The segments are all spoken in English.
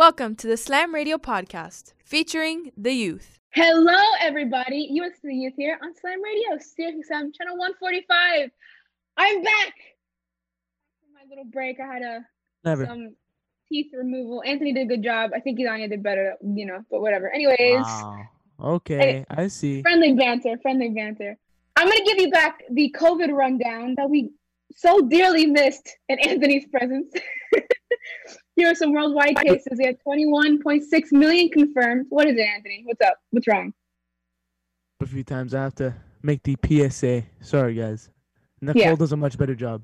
Welcome to the Slam Radio podcast featuring the youth. Hello, everybody. You listen to the youth here on Slam Radio, Sirius XM, channel 145. I'm back. My little break, I had a Never. some teeth removal. Anthony did a good job. I think Anya did better, you know, but whatever. Anyways, Wow. Okay, I see. friendly banter, friendly banter. I'm gonna give you back the COVID rundown that we so dearly missed in Anthony's presence. Here are some worldwide cases. We have 21.6 million confirmed. What is it, Anthony? What's up? What's wrong? A few times I have to make the PSA. Sorry, guys. Nicole Yeah. does a much better job.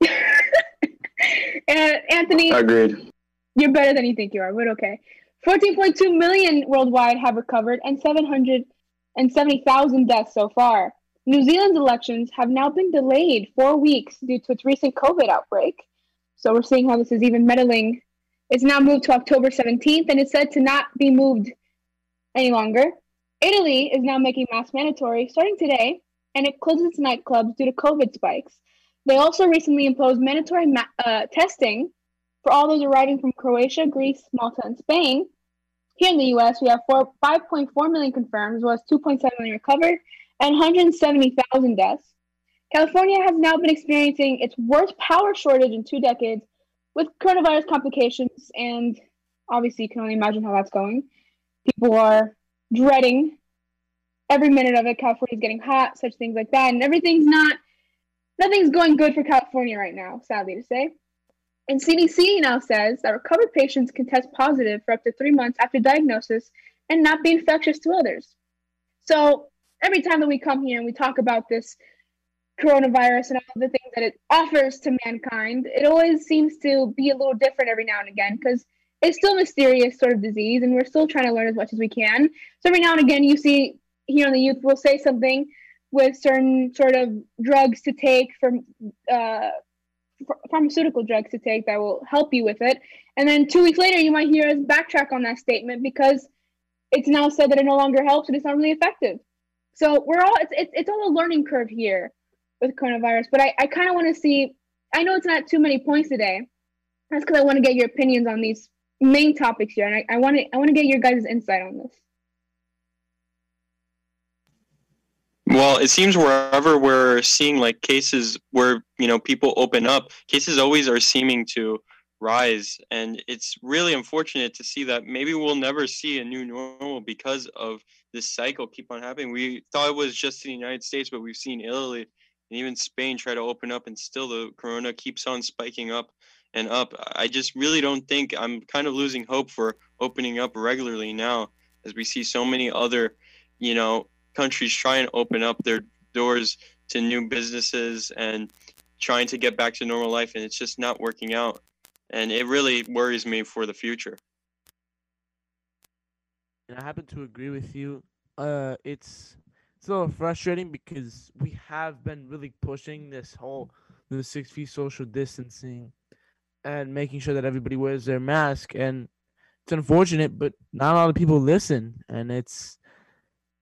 and uh, Anthony, Agreed. you're better than you think you are, but okay. 14.2 million worldwide have recovered and 770,000 deaths so far. New Zealand's elections have now been delayed four weeks due to its recent COVID outbreak. So we're seeing how this is even meddling. It's now moved to October 17th and it's said to not be moved any longer. Italy is now making masks mandatory starting today and it closes its nightclubs due to COVID spikes. They also recently imposed mandatory ma- uh, testing for all those arriving from Croatia, Greece, Malta, and Spain. Here in the US, we have four, 5.4 million confirmed, as well as 2.7 million recovered, and 170,000 deaths. California has now been experiencing its worst power shortage in two decades with coronavirus complications, and obviously, you can only imagine how that's going. People are dreading every minute of it. California's getting hot, such things like that, and everything's not, nothing's going good for California right now, sadly to say. And CDC now says that recovered patients can test positive for up to three months after diagnosis and not be infectious to others. So every time that we come here and we talk about this coronavirus and all the things that it offers to mankind, it always seems to be a little different every now and again because it's still a mysterious sort of disease and we're still trying to learn as much as we can. So every now and again, you see here on the youth, we'll say something with certain sort of drugs to take from uh, ph- pharmaceutical drugs to take that will help you with it. And then two weeks later, you might hear us backtrack on that statement because it's now said that it no longer helps and it's not really effective. So we're all it's it's, it's all a learning curve here with coronavirus. But I, I kind of want to see. I know it's not too many points today. That's because I want to get your opinions on these main topics here, and I, want to I want to get your guys' insight on this. Well, it seems wherever we're seeing like cases where you know people open up, cases always are seeming to rise, and it's really unfortunate to see that maybe we'll never see a new normal because of this cycle keep on happening. We thought it was just in the United States, but we've seen Italy and even Spain try to open up, and still the corona keeps on spiking up and up. I just really don't think I'm kind of losing hope for opening up regularly now, as we see so many other, you know, countries try and open up their doors to new businesses and trying to get back to normal life and it's just not working out and it really worries me for the future And I happen to agree with you. Uh, it's it's a little frustrating because we have been really pushing this whole the six feet social distancing and making sure that everybody wears their mask. And it's unfortunate, but not a lot of people listen. And it's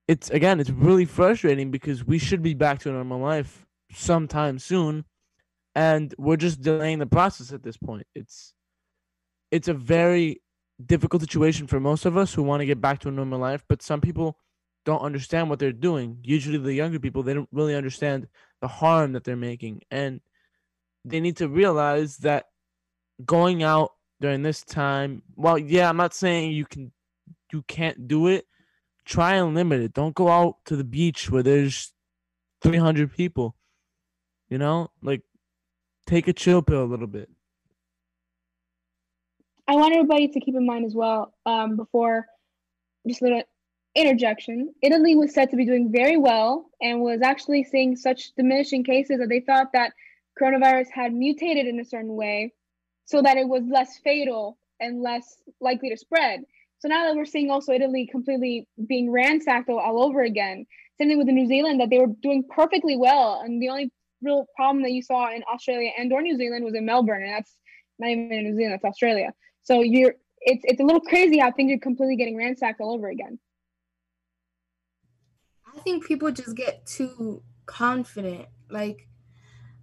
it's again, it's really frustrating because we should be back to a normal life sometime soon, and we're just delaying the process at this point. It's it's a very difficult situation for most of us who want to get back to a normal life, but some people don't understand what they're doing. Usually, the younger people they don't really understand the harm that they're making, and they need to realize that going out during this time. Well, yeah, I'm not saying you can, you can't do it. Try and limit it. Don't go out to the beach where there's 300 people. You know, like take a chill pill a little bit. I want everybody to keep in mind as well, um, before just a little interjection. Italy was said to be doing very well and was actually seeing such diminishing cases that they thought that coronavirus had mutated in a certain way so that it was less fatal and less likely to spread. So now that we're seeing also Italy completely being ransacked all, over again, same thing with New Zealand that they were doing perfectly well, and the only real problem that you saw in Australia and or New Zealand was in Melbourne, and that's not even in New Zealand, that's Australia. So you're it's it's a little crazy how things are completely getting ransacked all over again. Think people just get too confident. Like,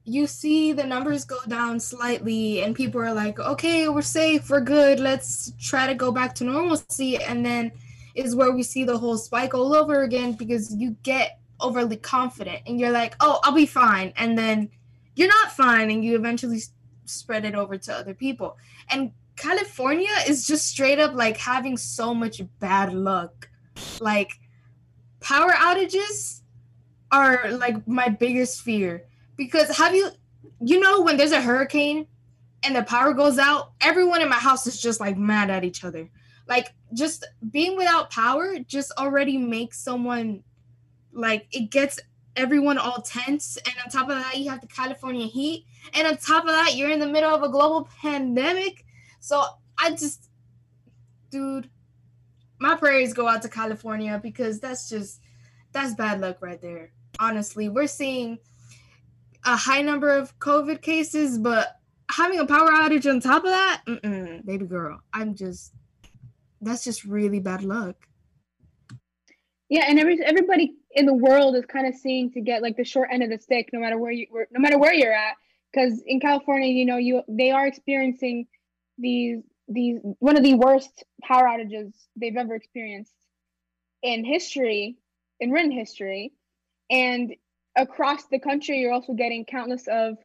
you see the numbers go down slightly and people are like okay we're safe we're good let's try to go back to normalcy. And then is where we see the whole spike all over again because you get overly confident and you're like oh i'll be fine. And then you're not fine and you eventually spread it over to other people. And california is just straight up like having so much bad luck. Like power outages are like my biggest fear. Because have you you know when there's a hurricane and the power goes out everyone in my house is just like mad at each other. Like just being without power just already makes someone like it gets everyone all tense. And on top of that you have the california heat. And on top of that you're in the middle of a global pandemic. So i just dude my prayers go out to california because that's just that's bad luck right there. Honestly we're seeing a high number of covid cases but having a power outage on top of that baby girl i'm just that's just really bad luck. Yeah and every everybody in the world is kind of seeing to get like the short end of the stick no matter where you no matter where you're at because in california you know you they are experiencing these these one of the worst power outages they've ever experienced in history in written history and across the country you're also getting countless of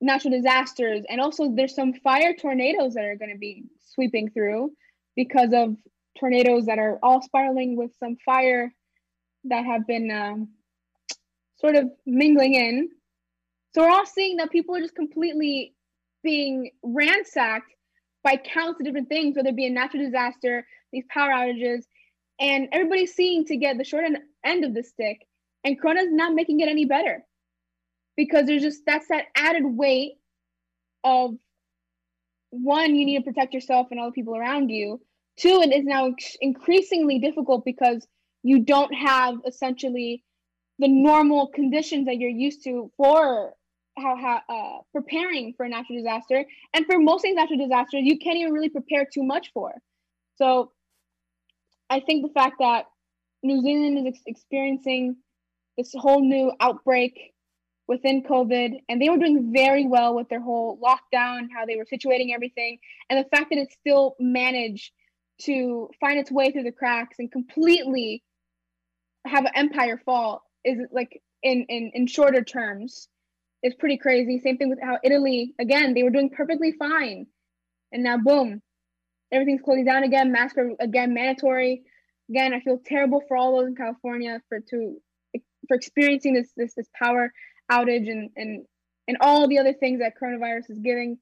natural disasters and also there's some fire tornadoes that are going to be sweeping through because of tornadoes that are all spiraling with some fire that have been um, sort of mingling in. So we're all seeing that people are just completely being ransacked by countless of different things, whether it be a natural disaster, these power outages, and everybody's seeing to get the short end of the stick. And Corona's not making it any better because there's just that's that added weight of one, you need to protect yourself and all the people around you. Two, it is now increasingly difficult because you don't have essentially the normal conditions that you're used to for how, how uh, preparing for a natural disaster. And for most things, natural disasters, you can't even really prepare too much for. So I think the fact that New Zealand is ex- experiencing this whole new outbreak within COVID, and they were doing very well with their whole lockdown, how they were situating everything, and the fact that it still managed to find its way through the cracks and completely have an empire fall is like in in in shorter terms is pretty crazy. Same thing with how Italy again they were doing perfectly fine, and now boom, everything's closing down again. Masks are again mandatory. Again, I feel terrible for all those in California for to for experiencing this this this power outage and and and all the other things that coronavirus is giving.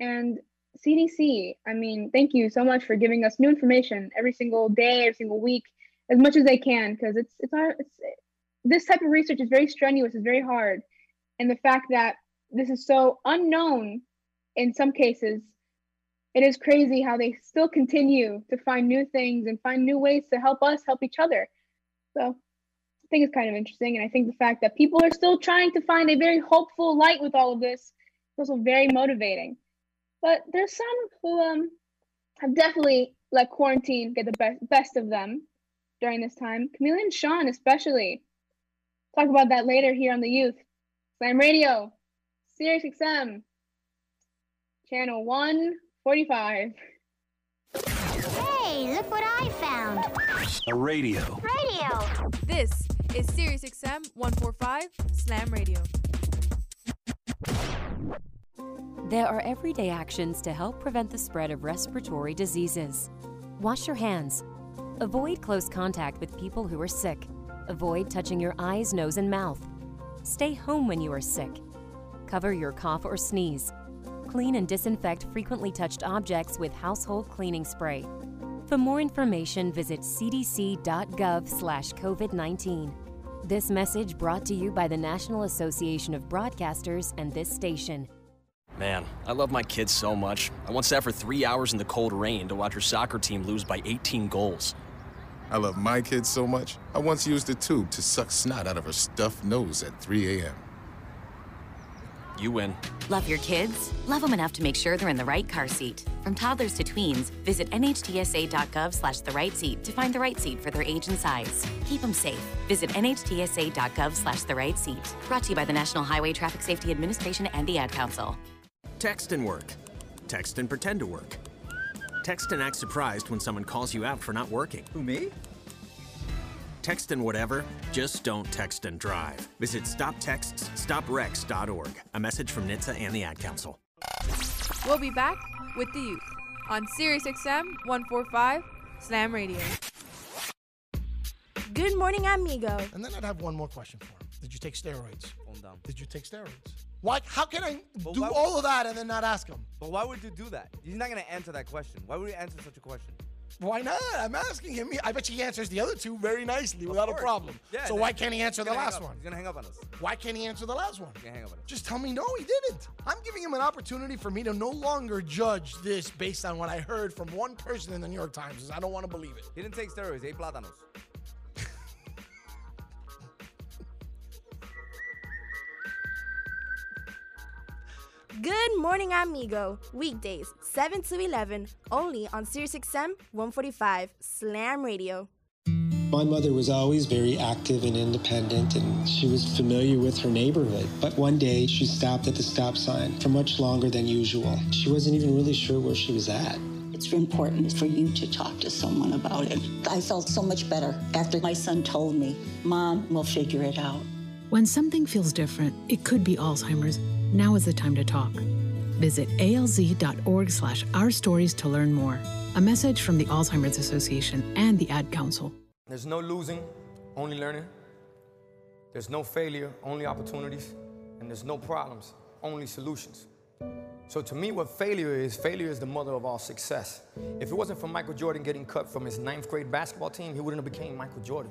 And CDC, I mean, thank you so much for giving us new information every single day, every single week as much as they can because it's it's our it's this type of research is very strenuous, it's very hard, and the fact that this is so unknown in some cases, it is crazy how they still continue to find new things and find new ways to help us help each other. So I think it's kind of interesting, and I think the fact that people are still trying to find a very hopeful light with all of this is also very motivating. But there's some who um have definitely let quarantine get the best best of them during this time. Camila and Shawn, especially. Talk about that later here on the Youth. Slam Radio, Sirius XM, channel 145. Hey, look what I found. A radio. Radio. This is Sirius XM 145 Slam Radio. There are everyday actions to help prevent the spread of respiratory diseases. Wash your hands. Avoid close contact with people who are sick. Avoid touching your eyes, nose, and mouth. Stay home when you are sick. Cover your cough or sneeze. Clean and disinfect frequently touched objects with household cleaning spray. For more information, visit cdc.gov/covid19. This message brought to you by the National Association of Broadcasters and this station. Man, I love my kids so much. I once sat for three hours in the cold rain to watch her soccer team lose by 18 goals. I love my kids so much, I once used a tube to suck snot out of her stuffed nose at 3 a.m. You win. Love your kids? Love them enough to make sure they're in the right car seat. From toddlers to tweens, visit nhtsa.gov slash the right seat to find the right seat for their age and size. Keep them safe. Visit nhtsa.gov slash the right seat. Brought to you by the National Highway Traffic Safety Administration and the Ad Council. Text and work. Text and pretend to work. Text and act surprised when someone calls you out for not working. Who, me? Text and whatever, just don't text and drive. Visit stoptextsstopwrecks.org. A message from NHTSA and the Ad Council. We'll be back with the youth on SiriusXM 145 Slam Radio. Good morning, amigo. And then I'd have one more question for him. Did you take steroids? Did you take steroids? Why? How can I do why- all of that and then not ask him? But why would you do that? He's not gonna answer that question. Why would he answer such a question? Why not? I'm asking him. I bet you he answers the other two very nicely without a problem. Yeah, so why can't he answer the last one? He's gonna hang up on us. Why can't he answer the last one? He's hang up on us. Just tell me no, he didn't. I'm giving him an opportunity for me to no longer judge this based on what I heard from one person in the New York Times. I don't want to believe it. He didn't take steroids. He ate plátanos. Good morning, amigo. Weekdays, 7 to 11, only on SiriusXM 145 Slam Radio. My mother was always very active and independent, and she was familiar with her neighborhood. But one day, she stopped at the stop sign for much longer than usual. She wasn't even really sure where she was at. It's important for you to talk to someone about it. I felt so much better after my son told me, Mom, we'll figure it out. When something feels different, it could be Alzheimer's. Now is the time to talk. Visit alz.org slash our stories to learn more. A message from the Alzheimer's Association and the Ad Council. There's no losing, only learning. There's no failure, only opportunities. And there's no problems, only solutions. So to me, what failure is, failure is the mother of all success. If it wasn't for Michael Jordan getting cut from his ninth grade basketball team, he wouldn't have became Michael Jordan.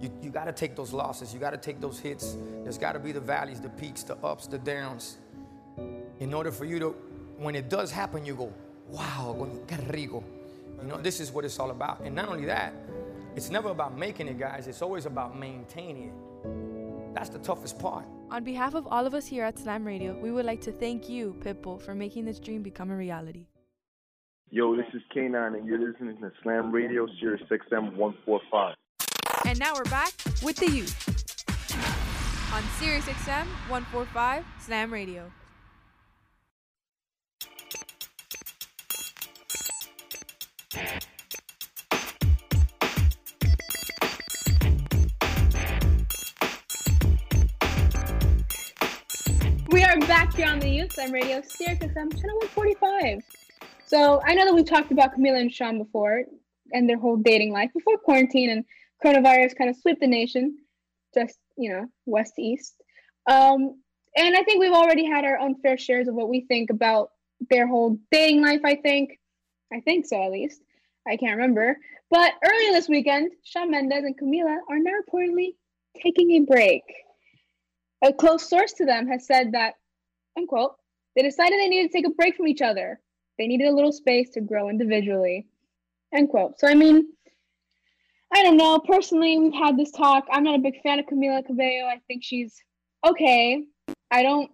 You, you gotta take those losses, you gotta take those hits. There's gotta be the valleys, the peaks, the ups, the downs. In order for you to, when it does happen, you go, wow, qué rico. You know, this is what it's all about. And not only that, it's never about making it, guys, it's always about maintaining it. That's the toughest part. On behalf of all of us here at Slam Radio, we would like to thank you, Pitbull, for making this dream become a reality. Yo, this is K9, and you're listening to Slam Radio, Sirius XM 145. And now we're back with the youth on SiriusXM 145 Slam Radio. We are back here on the Youth Slam Radio, Sirius XM channel 145. So I know that we've talked about Camila and Shawn before and their whole dating life before quarantine and coronavirus kind of swept the nation, just you know, west to east. Um, and I think we've already had our own fair shares of what we think about their whole dating life. I think, I think so at least. I can't remember. But earlier this weekend, Shawn Mendes and Camila are now reportedly taking a break. A close source to them has said that, unquote, they decided they needed to take a break from each other. They needed a little space to grow individually, end quote. So, I mean, I don't know. Personally, we've had this talk. I'm not a big fan of Camila Cabello. I think she's okay. I don't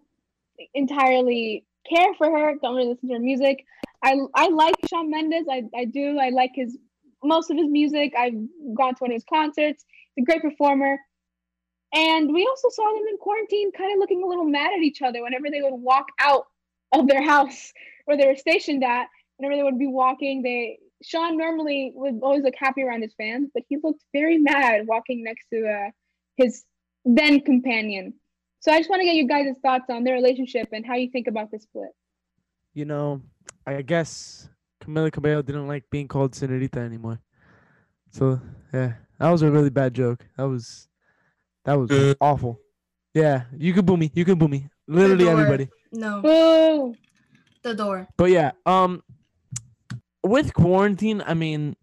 entirely care for her. Don't really listen to her music. I I like Shawn Mendes. I, I do. I like his most of his music. I've gone to one of his concerts. He's a great performer. And we also saw them in quarantine kind of looking a little mad at each other whenever they would walk out of their house where they were stationed at. Whenever they would be walking, they Shawn normally would always look happy around his fans, but he looked very mad walking next to uh, his then companion. So I just want to get you guys' thoughts on their relationship and how you think about this split. You know, I guess Camila Cabello didn't like being called Senorita anymore. So yeah, that was a really bad joke. That was that was awful. Yeah, you can boo me. You can boo me. Literally everybody. No. Boo! the door. But yeah, um, with quarantine, I mean,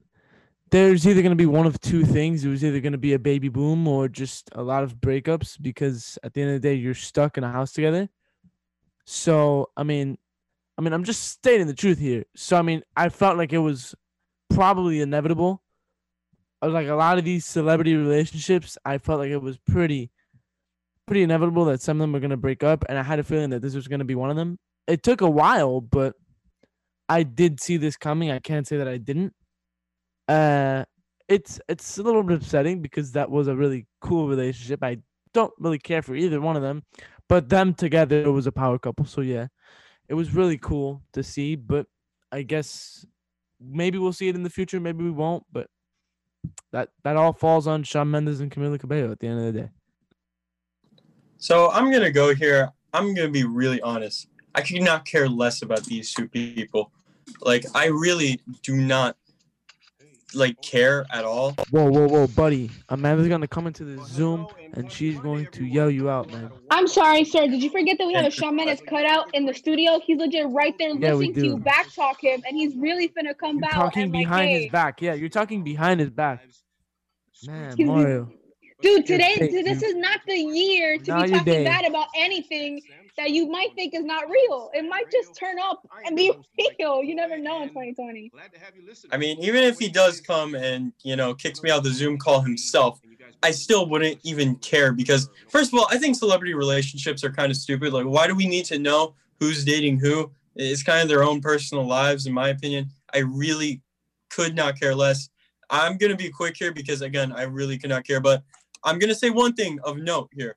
there's either gonna be one of two things. It was either gonna be a baby boom or just a lot of breakups because at the end of the day, you're stuck in a house together. So I mean, I mean, I'm just stating the truth here. So I mean, I felt like it was probably inevitable. Uh, Like a lot of these celebrity relationships, I felt like it was pretty, pretty inevitable that some of them were gonna break up, and I had a feeling that this was gonna be one of them. It took a while, but I did see this coming. I can't say that I didn't. Uh, it's it's a little bit upsetting because that was a really cool relationship. I don't really care for either one of them, but them together was a power couple. So yeah, it was really cool to see. But I guess maybe we'll see it in the future. Maybe we won't. But that that all falls on Shawn Mendes and Camila Cabello at the end of the day. So I'm gonna go here. I'm gonna be really honest. I could not care less about these two people. Like I really do not like care at all. Whoa, whoa, whoa, buddy! Amanda's gonna come into the Zoom and she's going to yell you out, man. I'm sorry, sir. Did you forget that we have a Shawn Mendes cutout in the studio? He's legit right there Yeah, listening to you do. back talk him, and he's really finna come You're out talking and like, behind hey, his back. Yeah, you're talking behind his back. Man, Mario. Dude, today fake, this is not the year to Now be talking dead. bad about anything that you might think is not real. It might just turn up and be real. You never know in 2020. I mean, even if he does come and you know kicks me out the Zoom call himself, I still wouldn't even care because first of all, I think celebrity relationships are kind of stupid. Like, why do we need to know who's dating who? It's kind of their own personal lives, in my opinion. I really could not care less. I'm gonna be quick here because again, I really could not care. But I'm gonna say one thing of note here: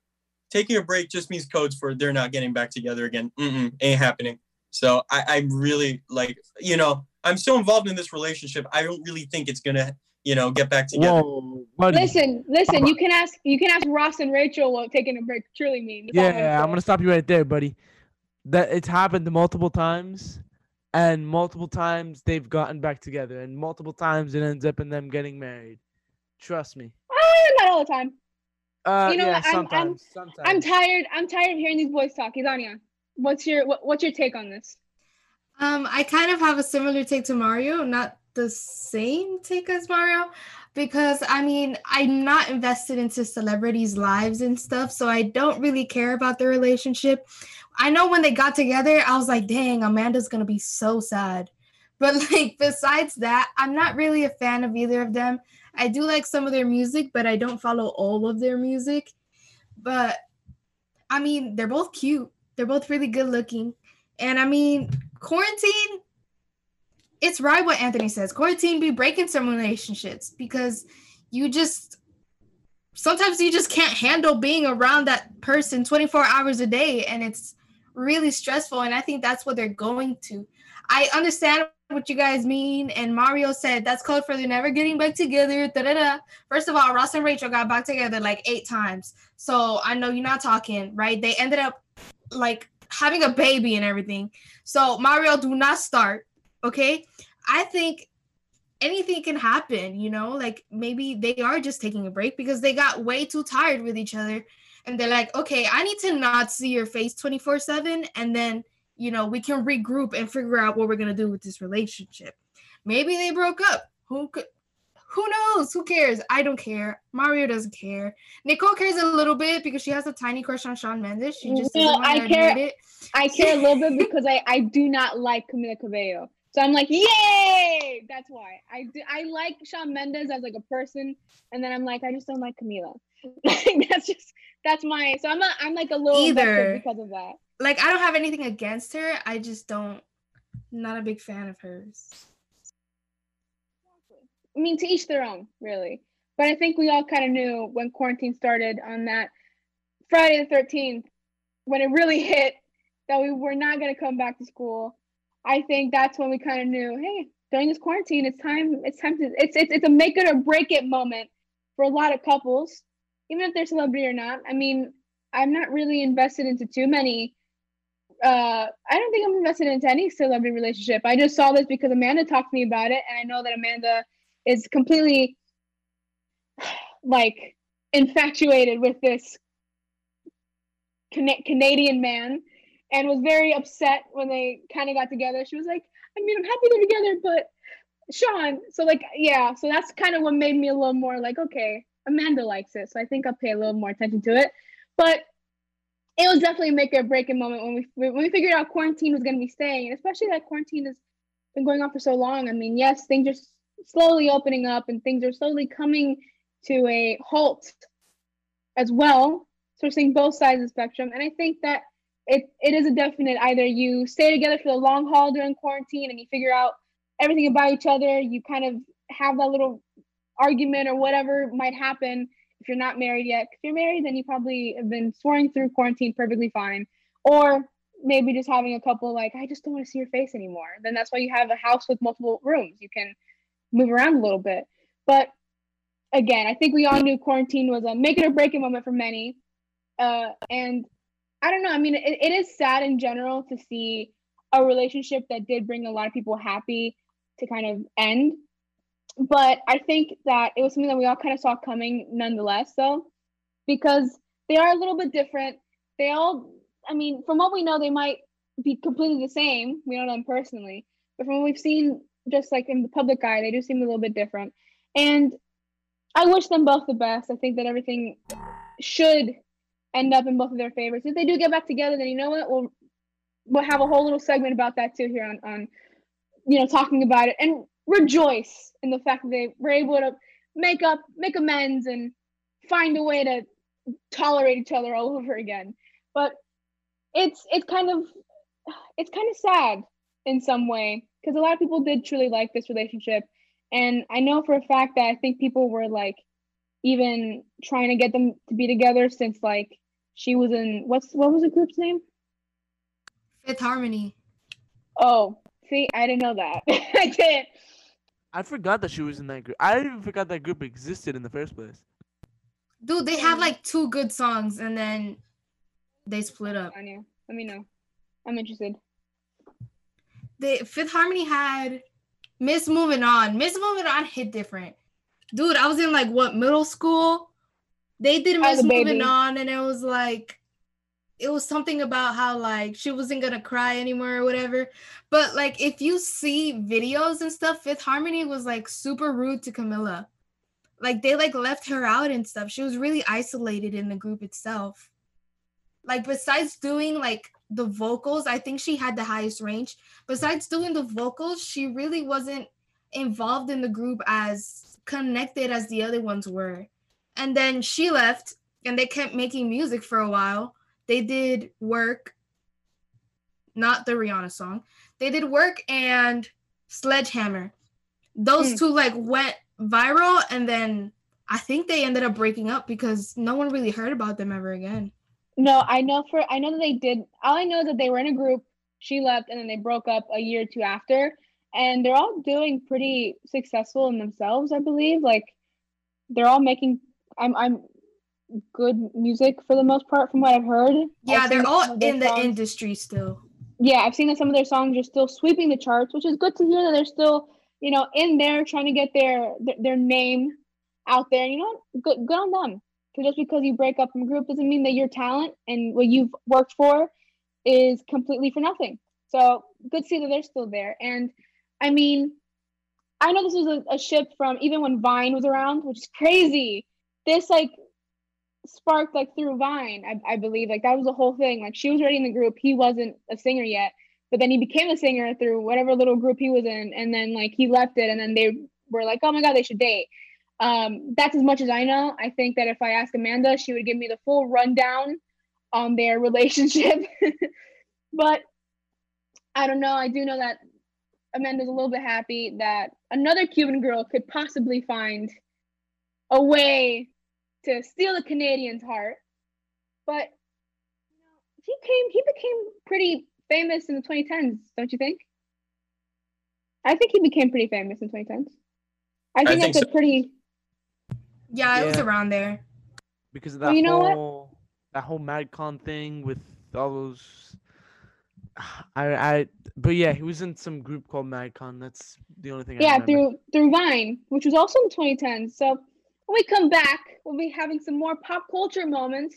taking a break just means codes for they're not getting back together again. Mm-mm, ain't happening. So I, I'm really like, you know, I'm so involved in this relationship. I don't really think it's gonna, you know, get back together. Whoa. Listen, listen. You can ask you can ask Ross and Rachel what taking a break truly means. That's Yeah, I'm gonna stop you right there, buddy. That it's happened multiple times, and multiple times they've gotten back together, and multiple times it ends up in them getting married. Trust me. Not all the time. Uh, you know yeah. I'm, I'm sometimes. sometimes. I'm tired. I'm tired of hearing these boys talk. Izania, what's your what, what's your take on this? Um, I kind of have a similar take to Mario, not the same take as Mario, because I mean, I'm not invested into celebrities' lives and stuff, so I don't really care about their relationship. I know when they got together, I was like, dang, Amanda's gonna be so sad. But like, besides that, I'm not really a fan of either of them. I do like some of their music, but I don't follow all of their music. But I mean, they're both cute. They're both really good looking. And I mean, quarantine, it's right what Anthony says. Quarantine be breaking some relationships because you just sometimes you just can't handle being around that person 24 hours a day and it's really stressful. And I think that's what they're going to. I understand what you guys mean. And Mario said that's code for they're never getting back together. Da-da-da. First of all, Ross and Rachel got back together like eight times. So I know you're not talking, right? They ended up like having a baby and everything. So Mario, do not start. Okay. I think anything can happen, you know, like maybe they are just taking a break because they got way too tired with each other. And they're like, okay, I need to not see your face 24 7. And then, you know, we can regroup and figure out what we're going to do with this relationship. Maybe they broke up. Who could? Who knows? Who cares? I don't care. Mario doesn't care. Nicole cares a little bit because she has a tiny crush on Shawn Mendes. She just want I care. it. I care a little bit because I I do not like Camila Cabello. So I'm like, yay! That's why I do, I like Shawn Mendes as like a person, and then I'm like, I just don't like Camila. That's just that's my. So I'm not. I'm like a little Either. because of that. Like I don't have anything against her. I just don't. Not a big fan of hers. I mean, to each their own, really. But I think we all kind of knew when quarantine started on that Friday the 13th, when it really hit that we were not going to come back to school. I think that's when we kind of knew, hey, during this quarantine, it's time. It's time to. It's it's it's a make it or break it moment for a lot of couples, even if they're celebrity or not. I mean, I'm not really invested into too many. Uh, I don't think I'm invested into any celebrity relationship. I just saw this because Amanda talked to me about it, and I know that Amanda is completely like infatuated with this Cana- Canadian man, and was very upset when they kind of got together. She was like, I mean, I'm happy they're together, but Shawn. So like, yeah. So that's kind of what made me a little more like, okay, Amanda likes it, so I think I'll pay a little more attention to it. But it was definitely a make or break moment when we when we figured out quarantine was going to be staying, and especially that quarantine has been going on for so long. I mean, yes, things are slowly opening up and things are slowly coming to a halt as well. So we're seeing both sides of the spectrum, and I think that it it is a definite either you stay together for the long haul during quarantine and you figure out everything about each other, you kind of have that little argument or whatever might happen if you're not married yet. If you're married, then you probably have been soaring through quarantine perfectly fine. Or maybe just having a couple like, I just don't want to see your face anymore. Then that's why you have a house with multiple rooms. You can move around a little bit. But again, I think we all knew quarantine was a make it or break it moment for many. Uh, and I don't know. I mean, it, it is sad in general to see a relationship that did bring a lot of people happy to kind of end. But I think that it was something that we all kind of saw coming nonetheless, though, because they are a little bit different. They all, I mean, from what we know, they might be completely the same. We don't know them personally, but from what we've seen, just like in the public eye, they do seem a little bit different. And I wish them both the best. I think that everything should end up in both of their favors. If they do get back together, then you know what? We'll we'll have a whole little segment about that too here on on you know talking about it and rejoice in the fact that they were able to make up, make amends, and find a way to tolerate each other all over again. But it's it's kind of it's kind of sad in some way because a lot of people did truly like this relationship. And i know for a fact that i think people were like even trying to get them to be together since like she was in what's what was the group's name? Fifth harmony. Oh see i didn't know that. I did I forgot that she was in that group. I even forgot that group existed in the first place. Dude, they had like two good songs and then they split up. I know. Let me know. I'm interested. They Fifth Harmony had Miss Moving On. Miss Moving On hit different. Dude, I was in like what middle school? They did Miss Moving On and it was like it was something about how like she wasn't gonna cry anymore or whatever. But like if you see videos and stuff, Fifth Harmony was like super rude to Camila. Like they like left her out and stuff. She was really isolated in the group itself. Like besides doing like the vocals, I think she had the highest range. Besides doing the vocals, she really wasn't involved in the group as connected as the other ones were. And then she left and they kept making music for a while they did work, not the Rihanna song. They did work and Sledgehammer. Those mm. two like went viral and then I think they ended up breaking up because no one really heard about them ever again. No, I know for I know that they did. All I know is that they were in a group. She left, and then they broke up a year or two after. And they're all doing pretty successful in themselves, I believe. Like they're all making. I'm I'm good music for the most part, from what I've heard. Yeah, I've they're all in the industry still. Yeah, I've seen that some of their songs are still sweeping the charts, which is good to hear that they're still, you know, in there trying to get their their, their name out there. You know, good good on them. Because just because you break up from a group doesn't mean that your talent and what you've worked for is completely for nothing. So good to see that they're still there. And I mean, I know this was a, a ship from even when Vine was around, which is crazy. This like sparked like through Vine, I, I believe. Like that was the whole thing. Like she was already in the group. He wasn't a singer yet, but then he became a singer through whatever little group he was in, and then like he left it, and then they were like, oh my god, they should date. Um, that's as much as I know. I think that if I ask Amanda, she would give me the full rundown on their relationship. but I don't know. I do know that Amanda's a little bit happy that another Cuban girl could possibly find a way to steal the Canadians' heart. But he came he became pretty famous in the 2010s, don't you think? I think he became pretty famous in 2010s. I think I that's think a so. pretty yeah, it yeah. was around there. Because of that well, you know whole what? that whole Magcon thing with all those I I but yeah, he was in some group called Magcon. That's the only thing Yeah, through through Vine, which was also in 2010. So when we come back, we'll be having some more pop culture moments,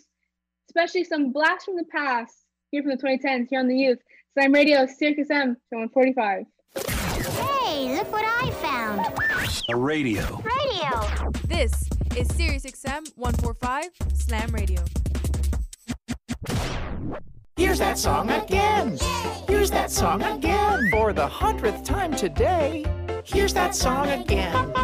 especially some blasts from the past here from the 2010s, here on the youth. Slam Radio, Sirius XM, 145. Hey, look what I found. A radio. Radio. This is Sirius XM 145 Slam Radio. Here's that song again. Here's that song again. For the hundredth time today. Here's that song again.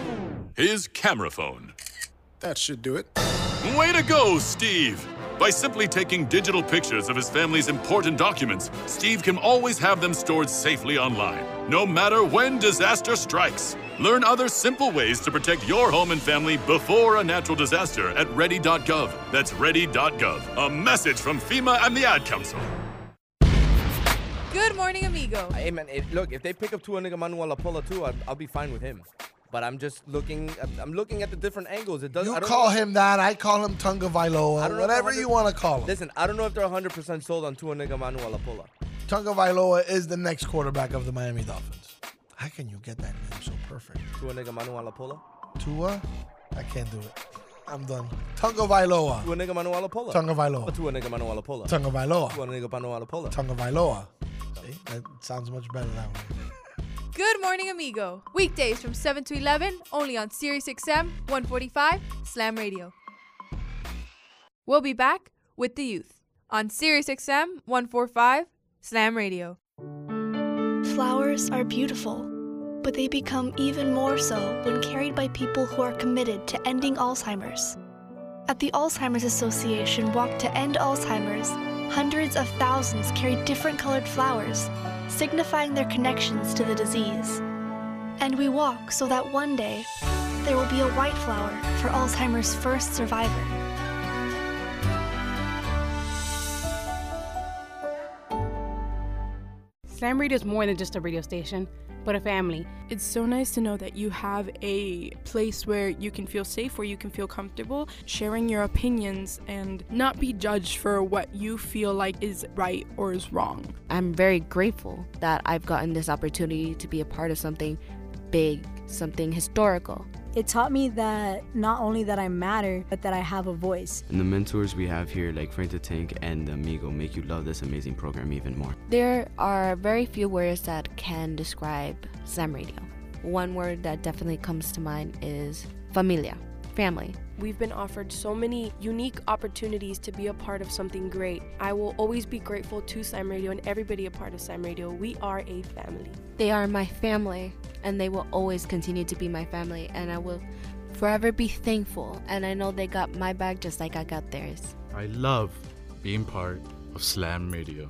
his camera phone. That should do it. Way to go, Steve! By simply taking digital pictures of his family's important documents, Steve can always have them stored safely online, no matter when disaster strikes. Learn other simple ways to protect your home and family before a natural disaster at ready.gov. That's ready.gov. A message from FEMA and the Ad Council. Good morning, amigo. Hey man, it, look, if they pick up Tua Nigga Manuel Apola too, I'll, I'll be fine with him. But I'm just looking. I'm- looking at the different angles. It doesn't. You call know- him that. I call him Tunga Vailoa. don't know if Whatever you want to call him. Listen, I don't know if they're 100 percent sold on Tua Nigga Manuel Apola. Tunga Vailoa is the next quarterback of the Miami Dolphins. How can you get that name so perfect? Tua Nigga Manuel Apola. Tua? I can't do it. I'm done. Tunga Vailoa. Tua Nigga Manuel Apola. Tunga Vailoa. Tua Nigga Manuel Apola. Tunga Vailoa. Tua Nigga Manuel. Tunga Vailoa. See? That sounds much better that way. Good morning, amigo. Weekdays from 7 to 11, only on Sirius XM 145 Slam Radio. We'll be back with the youth on Sirius XM 145 Slam Radio. Flowers are beautiful, but they become even more so when carried by people who are committed to ending Alzheimer's. At the Alzheimer's Association Walk to End Alzheimer's, hundreds of thousands carry different colored flowers, signifying their connections to the disease. And we walk so that one day there will be a white flower for Alzheimer's first survivor. Slam Radio is more than just a radio station, but a family. It's so nice to know that you have a place where you can feel safe, where you can feel comfortable sharing your opinions and not be judged for what you feel like is right or is wrong. I'm very grateful that I've gotten this opportunity to be a part of something big, something historical. It taught me that not only that I matter, but that I have a voice. And the mentors we have here, like Frank the Tank and Amigo, make you love this amazing program even more. There are very few words that can describe Slam Radio. One word that definitely comes to mind is familia, family. We've been offered so many unique opportunities to be a part of something great. I will always be grateful to Slam Radio and everybody a part of Slam Radio. We are a family. They are my family, and they will always continue to be my family, and I will forever be thankful. And I know they got my back just like I got theirs. I love being part of Slam Radio.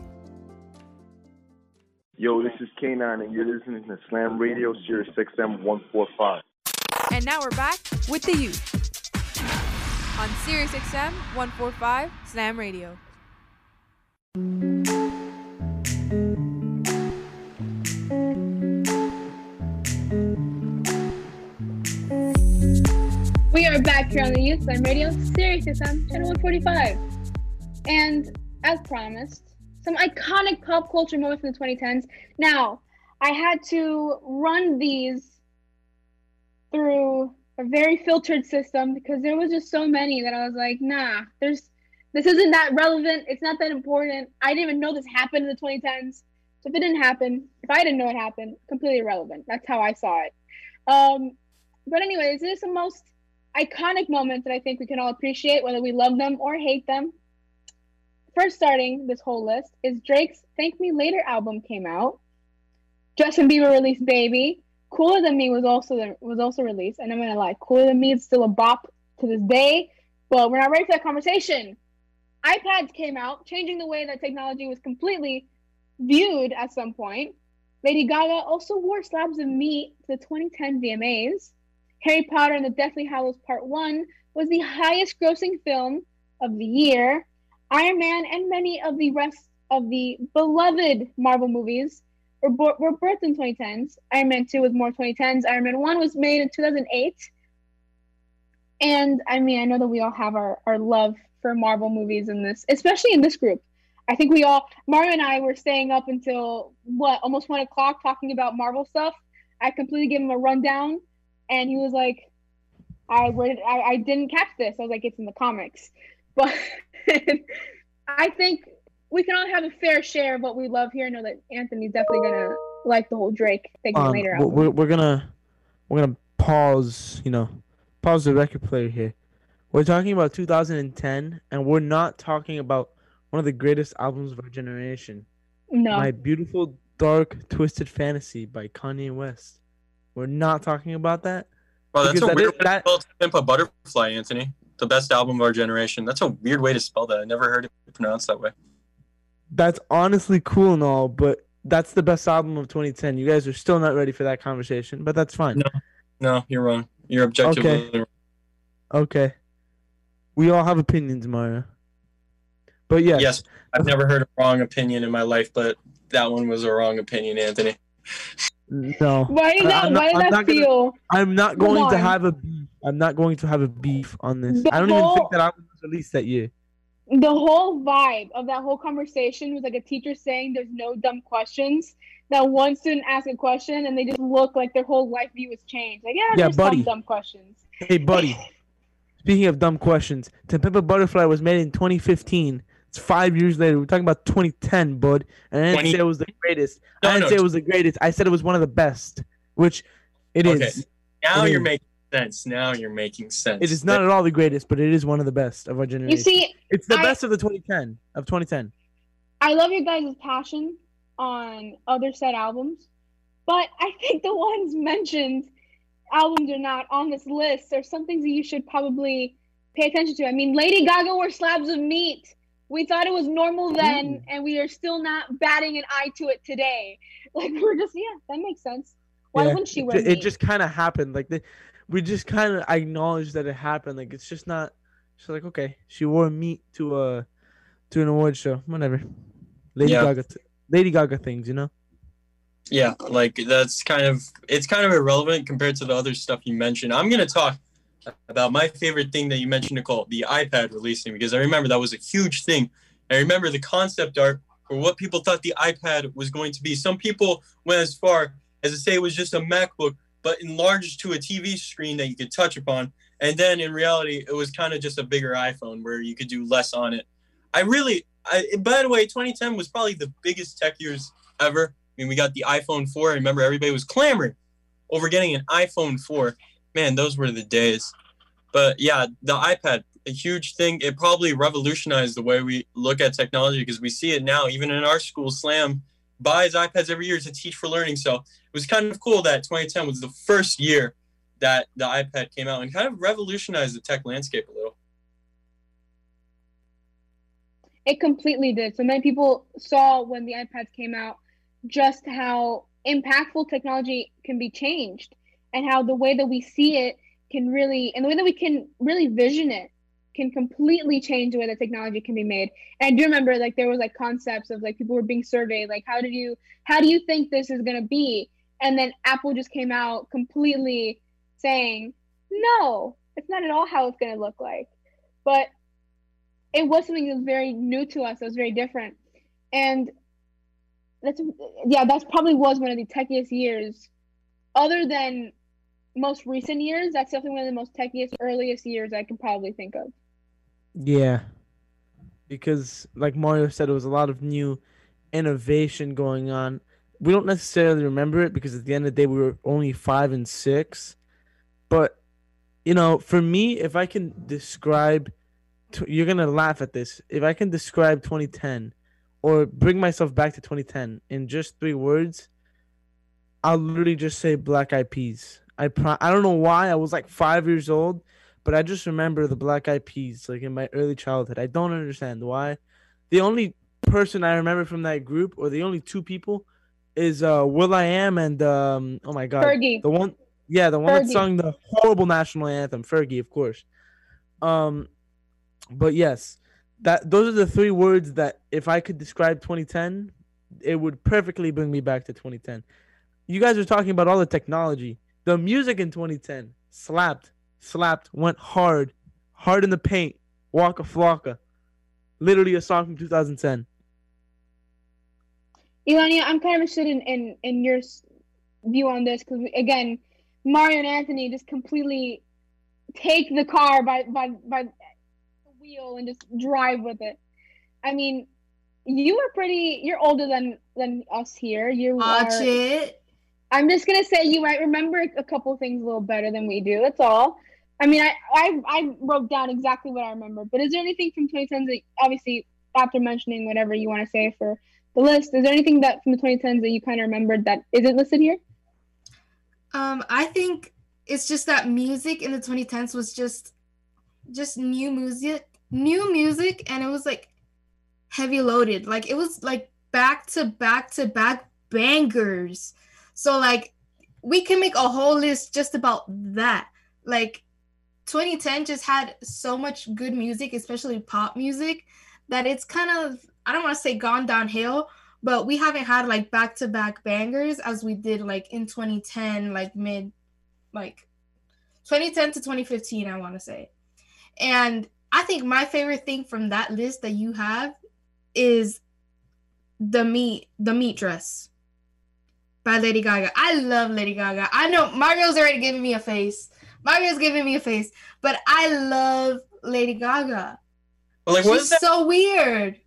Yo, this is K9, and you're listening to Slam Radio, Sirius XM145. And now we're back with the youth on Sirius XM 145 Slam Radio. We are back here on the Youth Slam Radio, Sirius XM, channel 145. And as promised, some iconic pop culture moments from the 2010s. Now, I had to run these a very filtered system because there was just so many that I was like, nah, there's this isn't that relevant. It's not that important. I didn't even know this happened in the 2010s. So if it didn't happen, if I didn't know it happened, completely irrelevant. That's how I saw it. Um, but anyways, this is the most iconic moment that I think we can all appreciate, whether we love them or hate them. First, starting this whole list is Drake's "Thank Me Later" album came out. Justin Bieber released "Baby." "Cooler Than Me" was also was also released, and I'm gonna lie, "Cooler Than Me" is still a bop to this day. But we're not ready for that conversation. iPads came out, changing the way that technology was completely viewed at some point. Lady Gaga also wore slabs of meat to the 2010 VMAs. Harry Potter and the Deathly Hallows Part 1 was the highest grossing film of the year. Iron Man and many of the rest of the beloved Marvel movies were, bo- were birthed in 2010s. Iron Man 2 was more 2010s. Iron Man 1 was made in 2008. And I mean, I know that we all have our, our love for Marvel movies in this, especially in this group. I think we all, Mario and I were staying up until what, almost one o'clock talking about Marvel stuff. I completely gave him a rundown, and he was like, I, would, I, I didn't catch this. I was like, it's in the comics. But I think we can all have a fair share of what we love here. I know that Anthony's definitely gonna like the whole Drake thing Um, later. we're, we're, we're gonna we're gonna pause. You know, pause the record player here. We're talking about 2010, and we're not talking about one of the greatest albums of our generation. No. My beautiful dark twisted fantasy by Kanye West. We're not talking about that. Well, that's because a that weird is- way to spell Pimp a Butterfly, Anthony. The best album of our generation. That's a weird way to spell that. I never heard it pronounced that way. That's honestly cool and all, but that's the best album of 2010. You guys are still not ready for that conversation, but that's fine. No, no, you're wrong. You're objectively Okay. wrong. Okay. We all have opinions, Mario. But yes, Yes, I've never heard a wrong opinion in my life, but that one was a wrong opinion, Anthony. no. Why did that? I'm why not- did I'm that not gonna- feel? I'm not going to have a beef. I'm not going to have a beef on this. The I don't even think that album was released that year. The whole vibe of that whole conversation was like a teacher saying there's no dumb questions. That one student asked a question and they just look like their whole life view has changed. Like, yeah, Yeah, there's buddy. some dumb questions. Hey, buddy. Speaking of dumb questions, To Pimp a Butterfly was made in 2015. It's five years later. We're talking about 2010, bud. And I didn't 20 say it was the greatest. No, I didn't no, say it was the greatest. I said it was one of the best, which it is. Okay. Now It you're is. making sense. Now you're making sense. It is not at all the greatest, but it is one of the best of our generation. You see, it's the I- best of the 2010 of 2010. I love your guys' passion on other said albums, but I think the ones mentioned albums are not on this list are some things that you should probably pay attention to. I mean, Lady Gaga wore slabs of meat. We thought it was normal then, and we are still not batting an eye to it today. Like we're just yeah, that makes sense. Why Yeah, wouldn't she it, wear ju- meat? it just kind of happened. Like the, we just kind of acknowledged that it happened. Like it's just not. She's like, okay, she wore meat to a to an award show. Whatever. Lady Yeah. Gaga. Lady Gaga things, you know. Yeah, like that's kind of it's kind of irrelevant compared to the other stuff you mentioned. I'm gonna talk about my favorite thing that you mentioned, Nicole, the iPad releasing, because I remember that was a huge thing. I remember the concept art for what people thought the iPad was going to be. Some people went as far as to say it was just a MacBook, but enlarged to a TV screen that you could touch upon. And then in reality, it was kind of just a bigger iPhone where you could do less on it. I really, I, by the way, 2010 was probably the biggest tech years ever. I mean, we got the iPhone 4. I remember everybody was clamoring over getting an iPhone 4. Man, those were the days. But yeah, the iPad, a huge thing. It probably revolutionized the way we look at technology because we see it now, even in our school. Slam buys iPads every year to teach for learning. So it was kind of cool that 2010 was the first year that the iPad came out and kind of revolutionized the tech landscape a little. It completely did. So many people saw when the iPads came out just how impactful technology can be changed and how the way that we see it can really and the way that we can really vision it can completely change the way that technology can be made. And I do remember like there was like concepts of like people were being surveyed like how did you how do you think this is to be? And then Apple just came out completely saying, "No, it's not at all how it's to look like." But it was something that was very new to us. It was very different, and that's yeah, that's probably was one of the techiest years, other than most recent years. That's definitely one of the most techiest, earliest years I can probably think of. Yeah. Because like Mario said, it was a lot of new innovation going on. We don't necessarily remember it because at the end of the day we were only five and six. But you know, for me, if I can describe you're gonna laugh at this. If I can describe 2010 or bring myself back to 2010 in just three words, I'll literally just say Black Eyed Peas. I pro- I don't know why. I was like five years old, but I just remember the Black Eyed Peas like in my early childhood. I don't understand why. The only person I remember from that group, or the only two people, is uh will.i.am and um oh my god Fergie. the one yeah the one that sung the horrible national anthem Fergie of course. Um, but yes, that those are the three words that if I could describe 2010, it would perfectly bring me back to 2010. You guys are talking about all the technology. The music in 2010 slapped, slapped, went hard, hard in the paint, Waka Flocka. Literally a song from 2010. Ilania, I'm kind of interested in, in, in your view on this because, again, Mario and Anthony just completely take the car by, by, by the wheel and just drive with it. I mean, you are pretty, you're older than, than us here. You Watch are, it. I'm just going to say you might remember a couple things a little better than we do. That's all. I mean, I, I, I wrote down exactly what I remember, but is there anything from 2010s that, obviously, after mentioning whatever you want to say for the list, is there anything that from the 2010s that you kind of remembered that isn't listed here? Um, I think it's just that music in the 2010s was just just new music, new music, and it was like heavy loaded. Like it was like back to back to back bangers. So like we can make a whole list just about that. Like 2010 just had so much good music, especially pop music, that it's kind of I don't want to say gone downhill, but we haven't had like back to back bangers as we did like in 2010, like mid like 2010 to 2015, I want to say. And I think my favorite thing from that list that you have is the meat, the meat dress by Lady Gaga. I love Lady Gaga. I know Mario's already giving me a face. Mario's giving me a face, but I love Lady Gaga. But like, what She's so weird.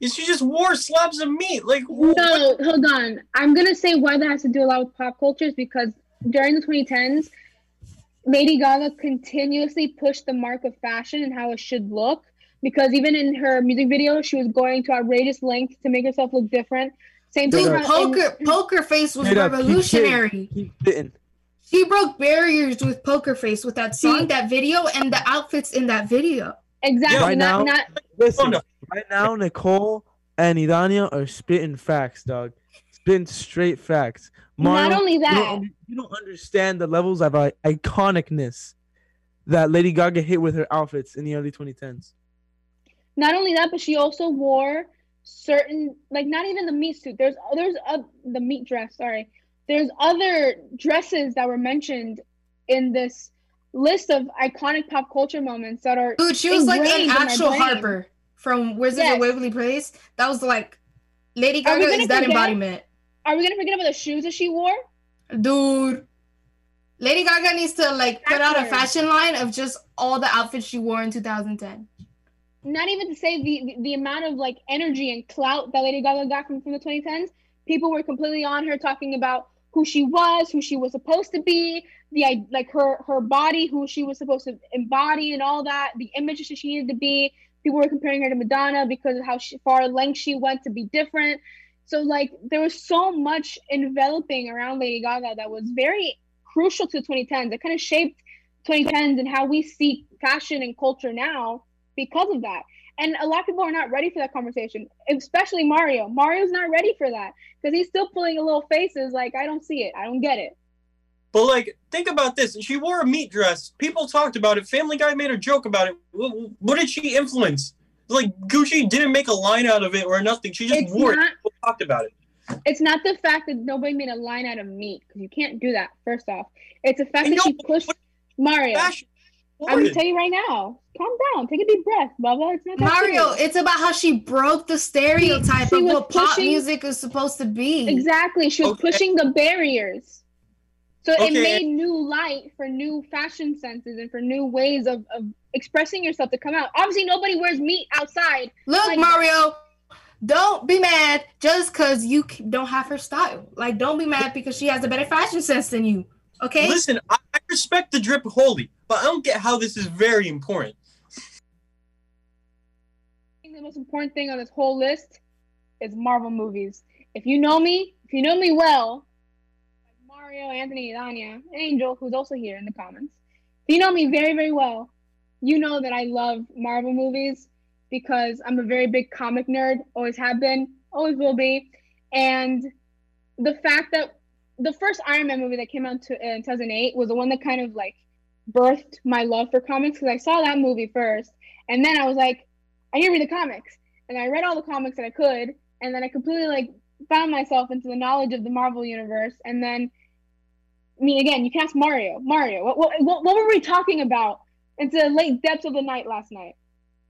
Is she just wore slabs of meat? Like, No, hold on. I'm gonna say why that has to do a lot with pop cultures because during the 2010s, Lady Gaga continuously pushed the mark of fashion and how it should look. Because even in her music video, she was going to outrageous lengths to make herself look different. Same thing. Dude, how in- poker poker face was Straight up, keep revolutionary. spitting, keep spitting. She broke barriers with Poker Face with that song, that video, and the outfits in that video. Exactly. right not, now, not listen, right now, Nicole and Idania are spitting facts, dog. Spitting straight facts. Not only you don't that- you don't understand the levels of uh, iconicness that Lady Gaga hit with her outfits in the early 2010s. not only that, but she also wore certain like not even the meat suit. There's there's uh, the meat dress. Sorry, there's other dresses that were mentioned in this list of iconic pop culture moments that are. Dude, she was like an actual. Harper from Wizards Yes. of Waverly Place. That was like Lady Gaga is that forget- embodiment. Are we gonna forget about the shoes that she wore? Dude. Lady Gaga needs to like put out a fashion line of just all the outfits she wore in 2010. Not even to say the, the the amount of like energy and clout that Lady Gaga got from from the 2010s. People were completely on her talking about who she was, who she was supposed to be, the like her her body, who she was supposed to embody, and all that. The image that she needed to be. People were comparing her to Madonna because of how she, far length she went to be different. So like there was so much enveloping around Lady Gaga that was very crucial to the 2010s. It kind of shaped 2010s and how we see fashion and culture now because of that. And a lot of people are not ready for that conversation, especially Mario. Mario's not ready for that because he's still pulling a little faces like, I don't see it. I don't get it. But like, think about this. She wore a meat dress. People talked about it. Family Guy made a joke about it. What, did she influence? Like Gucci didn't make a line out of it or nothing. She just It's wore not- it. People talked about it. It's not the fact that nobody made a line out of meat because you can't do that, first off. It's the fact that she pushed Mario. I'm going to tell you right now. Calm down. Take a deep breath, Bubba. It's not that Mario, serious. it's about how she broke the stereotype she of was what pop music is supposed to be. Exactly. She was pushing the barriers. So it made new light for new fashion senses and for new ways of, of expressing yourself to come out. Obviously, nobody wears meat outside. Look, like Mario, don't be mad just because you don't have her style. Like, don't be mad because she has a better fashion sense than you. Okay? Listen, I, I respect the drip wholly, but I don't get how this is very important. I think the most important thing on this whole list is Marvel movies. If you know me, if you know me well, Mario, Anthony, Anya, Angel, who's also here in the comments, if you know me very, very well, you know that I love Marvel movies because I'm a very big comic nerd, always have been, always will be. And the fact that the first Iron Man movie that came out in 2008 was the one that kind of like birthed my love for comics because I saw that movie first. And then I was like, I need to read the comics. And I read all the comics that I could, and then I completely like found myself into the knowledge of the Marvel universe. And then, I mean, again, you can ask Mario. Mario, what what what, what were we talking about into the late depths of the night last night?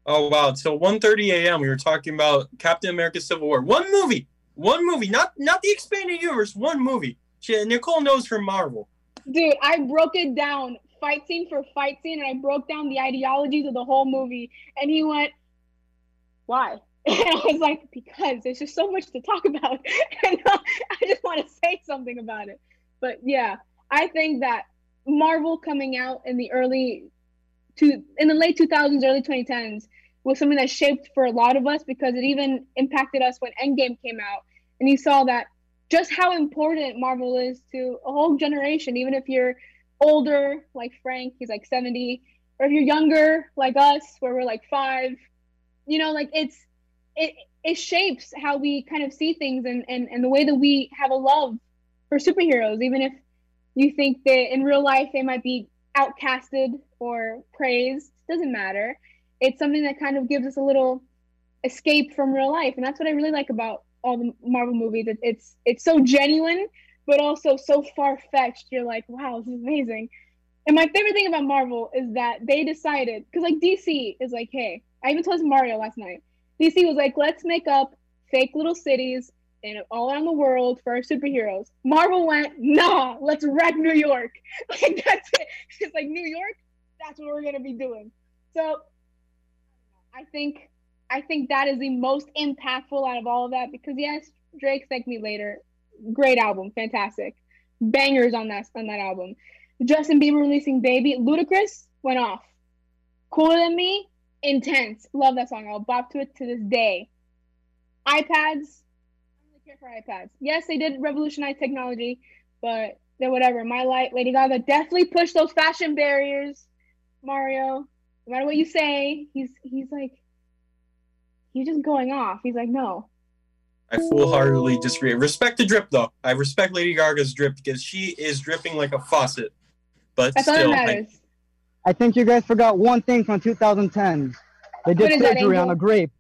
Oh wow! Till 1:30 a.m. we were talking about Captain America: Civil War. One movie, one movie, not not the expanded universe. One movie. She, Nicole knows her Marvel. Dude, I broke it down fight scene for fight scene, and I broke down the ideologies of the whole movie. And he went, "Why?" And I was like, "Because there's just so much to talk about, and uh, I just want to say something about it." But yeah, I think that Marvel coming out in the early to in the late 2000s, early 2010s was something that shaped for a lot of us because it even impacted us when Endgame came out, and you saw that just how important Marvel is to a whole generation, even if you're older like Frank, he's like 70, or if you're younger like us, where we're like five, you know, like it's it it shapes how we kind of see things and and, and the way that we have a love for superheroes, even if you think that in real life they might be outcasted or praised, doesn't matter. It's something that kind of gives us a little escape from real life, and that's what I really like about all the Marvel movies. It, it's it's so genuine, but also so far fetched. You're like, wow, this is amazing. And my favorite thing about Marvel is that they decided, because like DC is like, hey, I even told Mario last night. DC was like, let's make up fake little cities in all around the world for our superheroes. Marvel went, nah, let's wreck New York. Like that's it. It's like New York, that's what we're gonna be doing. So I think I think that is the most impactful out of all of that because yes, Drake Thank Me Later, great album, fantastic. Bangers on that on that album. Justin Bieber releasing Baby, Ludacris went off. Cooler Than Me, intense. Love that song. I'll bop to it to this day. iPads, I don't really care for iPads. Yes, they did revolutionize technology, but then whatever. My light, Lady Gaga definitely pushed those fashion barriers. Mario, no matter what you say, he's he's like he's just going off. He's like, no. I full-heartedly disagree. Respect the drip though. I respect Lady Gaga's drip because she is dripping like a faucet. But That's all that still, I. I think you guys forgot one thing from 2010. They did surgery on a grape.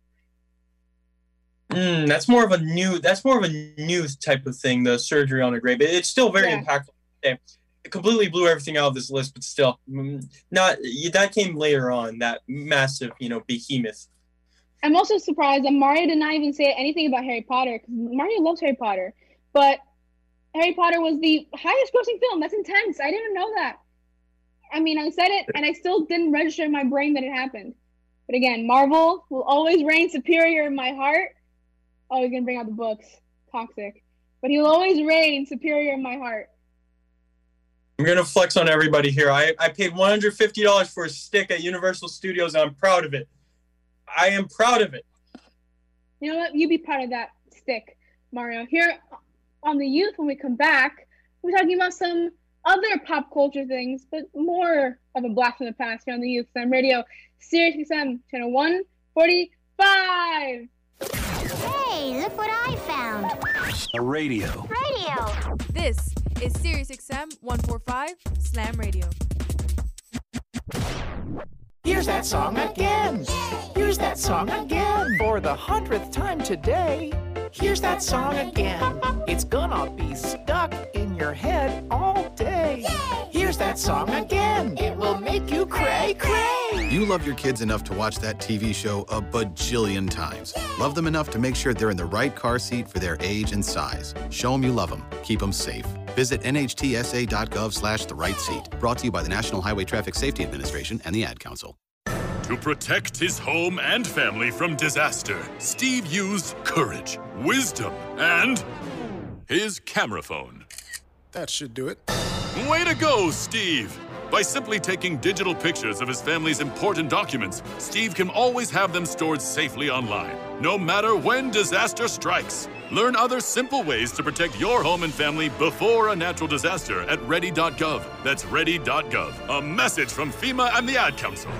Mm, that's more of a new. That's more of a new type of thing. The surgery on a grape. It's still very Yeah. impactful. It completely blew everything out of this list, but still, mm, not that came later on. That massive, you know, behemoth. I'm also surprised that Mario did not even say anything about Harry Potter because Mario loves Harry Potter. But Harry Potter was the highest grossing film. That's intense. I didn't know that. I mean, I said it and I still didn't register in my brain that it happened. But again, Marvel will always reign superior in my heart. Oh, he's gonna bring out the books. Toxic. But he'll always reign superior in my heart. I'm gonna flex on everybody here. I, I paid 150 dollars for a stick at Universal Studios. And I'm proud of it. I am proud of it. You know what? You be part of that stick, Mario. Here on the youth, when we come back, we're talking about some other pop culture things, but more of a blast from the past here on the Youth Slam Radio, Sirius XM, channel 145. Hey, look what I found. A radio. Radio. This is Sirius XM 145 Slam Radio. Here's that song again. Here's that song again. For the hundredth time today. Here's that song again. It's gonna be stuck in your head all day. Here's that song again. It will make you cray cray. You love your kids enough to watch that TV show a bajillion times. Love them enough to make sure they're in the right car seat for their age and size. Show them you love them. Keep them safe. Visit nhtsa.gov slash the right seat. Brought to you by the National Highway Traffic Safety Administration and the Ad Council. To protect his home and family from disaster, Steve used courage, wisdom, and his camera phone. That should do it. Way to go, Steve! By simply taking digital pictures of his family's important documents, Steve can always have them stored safely online, no matter when disaster strikes. Learn other simple ways to protect your home and family before a natural disaster at ready.gov. That's ready.gov. A message from FEMA and the Ad Council.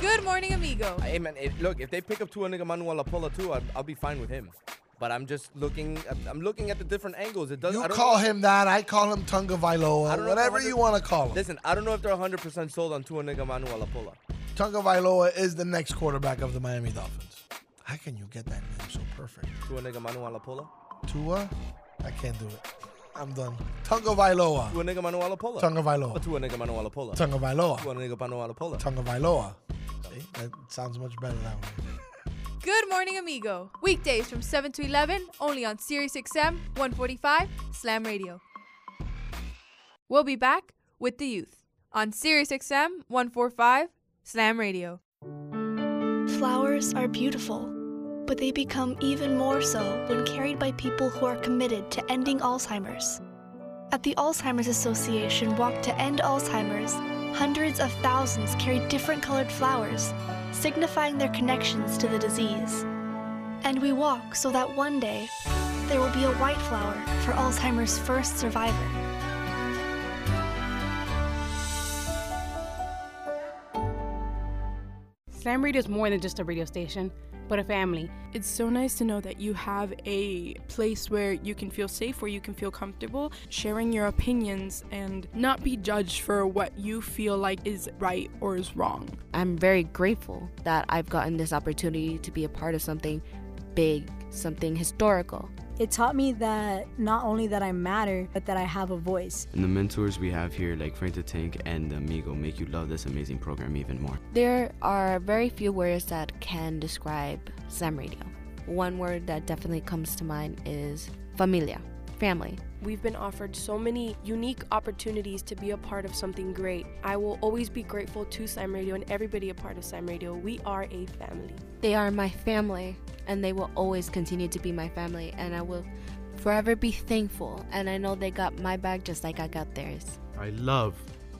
Good morning, amigo. Hey man, it, look, if they pick up Tua Nigga Manuel Apola too, I'll, I'll be fine with him. But I'm just looking, I'm, looking at the different angles. It does. You call know- him that. I call him Tunga Vailoa. don't know if Whatever you want to call him. Listen, I don't know if they're 100% sold on Tua Nigga Manuel Apola. Tunga Vailoa is the next quarterback of the Miami Dolphins. How can you get that name so perfect? Tua nigga Manu Alapola. Tua? I can't do it. I'm done. Tunga Vailoa. Tua nigga Manu Alapola. Tunga oh, Vailoa. Tua nigga Manu Alapola. Tunga Vailoa. Tua nigga Manu Alapola. Tunga Vailoa. See? That sounds much better that way. Good morning, amigo. Weekdays from 7 to 11, only on Sirius XM 145 Slam Radio. We'll be back with the youth on Sirius XM 145 Slam Radio. Flowers are beautiful, but they become even more so when carried by people who are committed to ending Alzheimer's. At the Alzheimer's Association Walk to End Alzheimer's, hundreds of thousands carry different colored flowers, signifying their connections to the disease. And we walk so that one day there will be a white flower for Alzheimer's first survivor. Slam Radio is more than just a radio station, but a family. It's so nice to know that you have a place where you can feel safe, where you can feel comfortable sharing your opinions and not be judged for what you feel like is right or is wrong. I'm very grateful that I've gotten this opportunity to be a part of something big, something historical. It taught me that not only that I matter, but that I have a voice. And the mentors we have here, like Frank the Tank and Amigo, make you love this amazing program even more. There are very few words that can describe Slam Radio. One word that definitely comes to mind is familia, family. We've been offered so many unique opportunities to be a part of something great. I will always be grateful to Slam Radio and everybody a part of Slam Radio. We are a family. They are my family, and they will always continue to be my family, and I will forever be thankful. And I know they got my back just like I got theirs. I love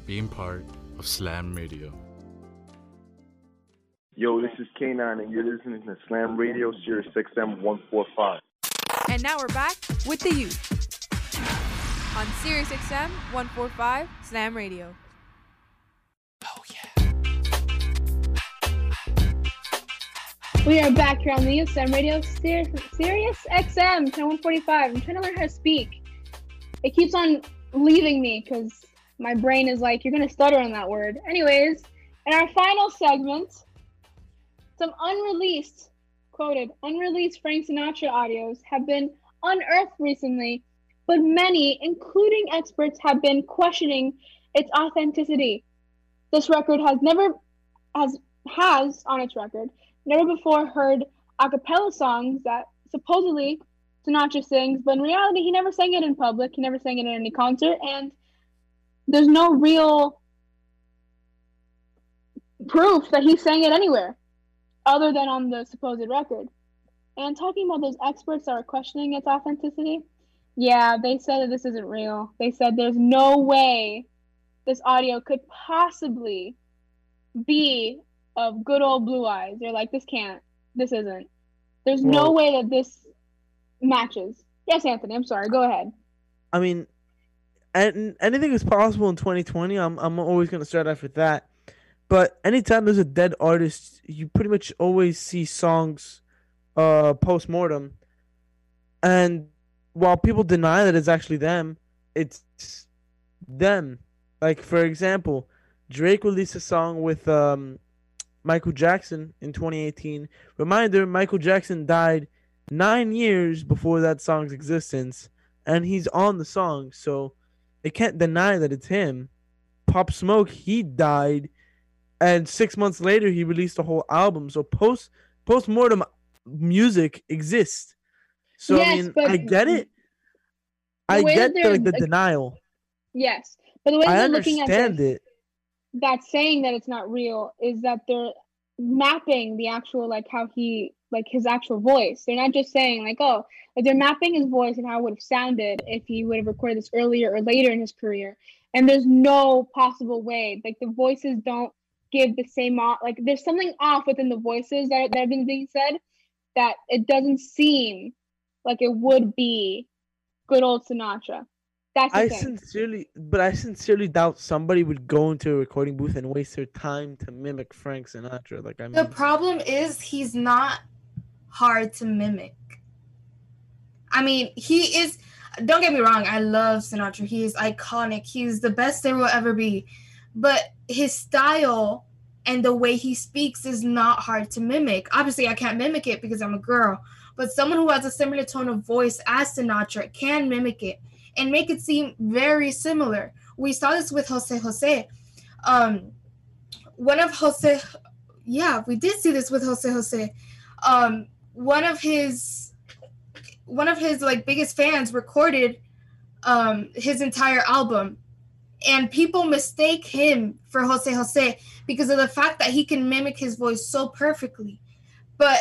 being part of Slam Radio. Yo, this is K9, and you're listening to Slam Radio, Sirius XM 145. And now we're back with the youth on Sirius XM 145 Slam Radio. Oh, yeah. We are back here on the youth Slam Radio Sirius, Sirius XM, channel 145. I'm trying to learn how to speak. It keeps on leaving me because my brain is like, you're going to stutter on that word. Anyways, in our final segment, some unreleased, quoted, unreleased Frank Sinatra audios have been unearthed recently, but many, including experts, have been questioning its authenticity. This record has never has has on its record never before heard a cappella songs that supposedly Sinatra sings, but in reality, he never sang it in public. He never sang it in any concert, and there's no real proof that he sang it anywhere other than on the supposed record. And talking about those experts that are questioning its authenticity, yeah, they said that this isn't real. They said there's no way this audio could possibly be of good old blue eyes. They're like, this can't, this isn't. There's no way that this matches. Yes, Anthony, I'm sorry. Go ahead. I mean, and anything is possible in 2020. I'm I'm always gonna start off with that. But anytime there's a dead artist, you pretty much always see songs, uh, post mortem. And while people deny that it's actually them, it's them. Like for example, Drake released a song with um Michael Jackson in 2018. Reminder: Michael Jackson died nine years before that song's existence, and he's on the song, so they can't deny that it's him. Pop Smoke, he died, and six months later he released a whole album. So post post mortem music exists. So I mean, I get it. I get the, like the like, denial. Yes, but the way I they're looking at this, it. that saying that it's not real is that they're mapping the actual like how he like his actual voice. They're not just saying like oh like they're mapping his voice and how it would have sounded if he would have recorded this earlier or later in his career. And there's no possible way like the voices don't give the same off like there's something off within the voices that, that have been being said that it doesn't seem like it would be good old Sinatra. That's the I thing. sincerely, but I sincerely doubt somebody would go into a recording booth and waste their time to mimic Frank Sinatra. Like I mean, The problem is he's not hard to mimic. I mean, he is. Don't get me wrong. I love Sinatra. He is iconic. He's the best there will ever be. But his style and the way he speaks is not hard to mimic. Obviously, I can't mimic it because I'm a girl, but someone who has a similar tone of voice as Sinatra can mimic it and make it seem very similar. We saw this with Jose Jose. Um, one of Jose, yeah, we did see this with Jose Jose. Um, one of his, one of his like biggest fans recorded um, his entire album and people mistake him for Jose Jose because of the fact that he can mimic his voice so perfectly. But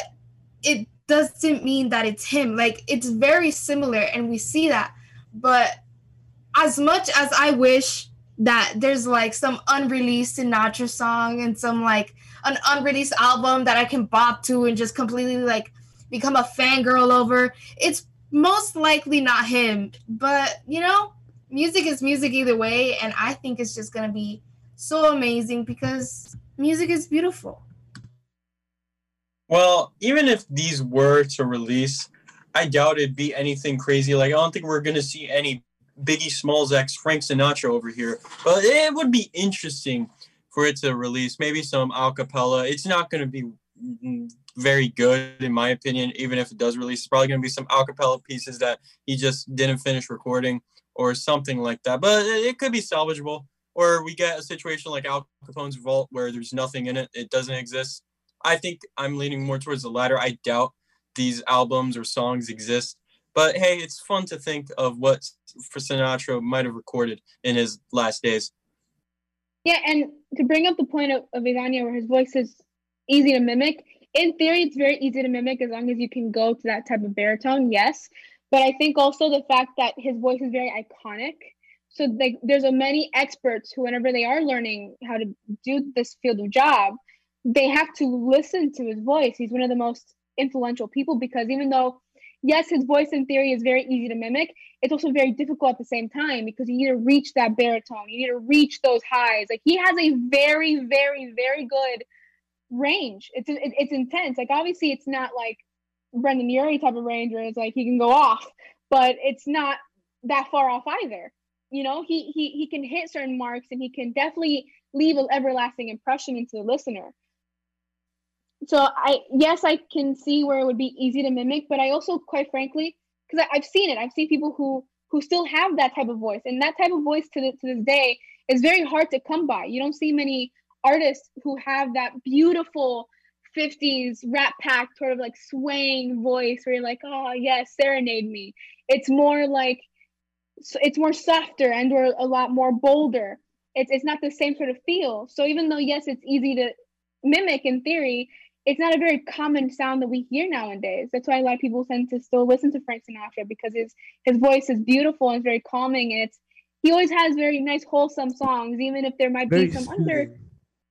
it doesn't mean that it's him. Like it's very similar and we see that. But as much as I wish that there's like some unreleased Sinatra song and some like an unreleased album that I can bop to and just completely like become a fangirl over, it's most likely not him. But you know, music is music either way, and I think it's just gonna be so amazing because music is beautiful. Well, even if these were to release, I doubt it'd be anything crazy. Like I don't think we're gonna see any Biggie Smalls X Frank Sinatra over here. But it would be interesting for it to release. Maybe some acapella. It's not gonna be very good in my opinion. Even if it does release, it's probably gonna be some acapella pieces that he just didn't finish recording or something like that. But it could be salvageable. Or we get a situation like Al Capone's Vault where there's nothing in it, it doesn't exist. I think I'm leaning more towards the latter. I doubt these albums or songs exist. But hey, it's fun to think of what Sinatra might have recorded in his last days. Yeah, and to bring up the point of, of Ivania where his voice is easy to mimic, in theory, it's very easy to mimic as long as you can go to that type of baritone, yes. But I think also the fact that his voice is very iconic. So like there's a many experts who whenever they are learning how to do this field of job, they have to listen to his voice. He's one of the most influential people because even though yes, his voice in theory is very easy to mimic, it's also very difficult at the same time because you need to reach that baritone, you need to reach those highs. Like he has a very, very, very good range. It's it's intense. Like obviously, it's not like Brendon Urie type of range where it's like he can go off, but it's not that far off either. You know, he he he can hit certain marks and he can definitely leave an everlasting impression into the listener. So I yes, I can see where it would be easy to mimic, but I also, quite frankly, because I've seen it, I've seen people who who still have that type of voice, and that type of voice to the, to this day is very hard to come by. You don't see many artists who have that beautiful 50s Rat Pack sort of like swaying voice where you're like, oh yes, serenade me. It's more like it's more softer and or a lot more bolder. It's it's not the same sort of feel. So even though yes, it's easy to mimic in theory, it's not a very common sound that we hear nowadays. That's why a lot of people tend to still listen to Frank Sinatra because his his voice is beautiful and very calming and it's he always has very nice wholesome songs, even if there might very be some soothing. under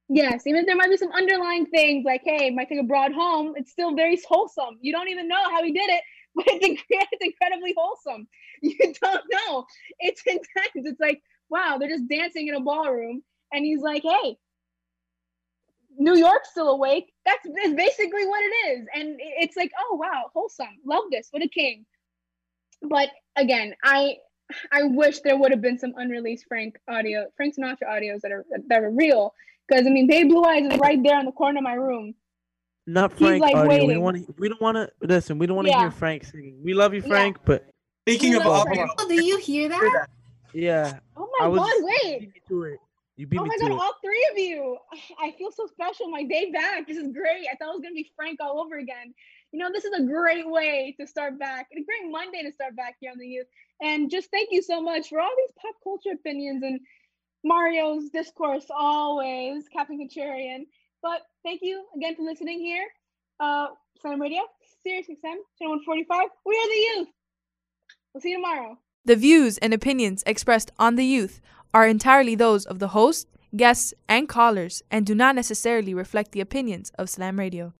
Yes, even if there might be some underlying things like, hey, might take a broad home, it's still very wholesome. You don't even know how he did it, but it's, it's incredibly wholesome. You don't know. It's intense. It's like, wow, they're just dancing in a ballroom. And he's like, hey, New York's still awake. That's, that's basically what it is. And it's like, oh, wow, wholesome. Love this. What a king. But again, I I wish there would have been some unreleased Frank audio, Frank Sinatra audios that are that are real because I mean, Babe Blue Eyes is right there in the corner of my room. Not Frank like, audio. Waiting. We don't want to. We don't want to listen. We don't want to yeah. hear Frank singing. We love you, Frank, yeah. but speaking of audio, do you hear that? Yeah. Oh my was, god! Wait. You beat me to it. You beat oh me my god! It. All three of you. I feel so special. My day back. This is great. I thought it was gonna be Frank all over again. You know, this is a great way to start back. A great Monday to start back here on the youth. And just thank you so much for all these pop culture opinions and Mario's discourse always, Captain Contrarian. But thank you again for listening here. Uh, Slam Radio, Sirius XM, channel 145. We are the youth. We'll see you tomorrow. The views and opinions expressed on the youth are entirely those of the host, guests, and callers, and do not necessarily reflect the opinions of Slam Radio.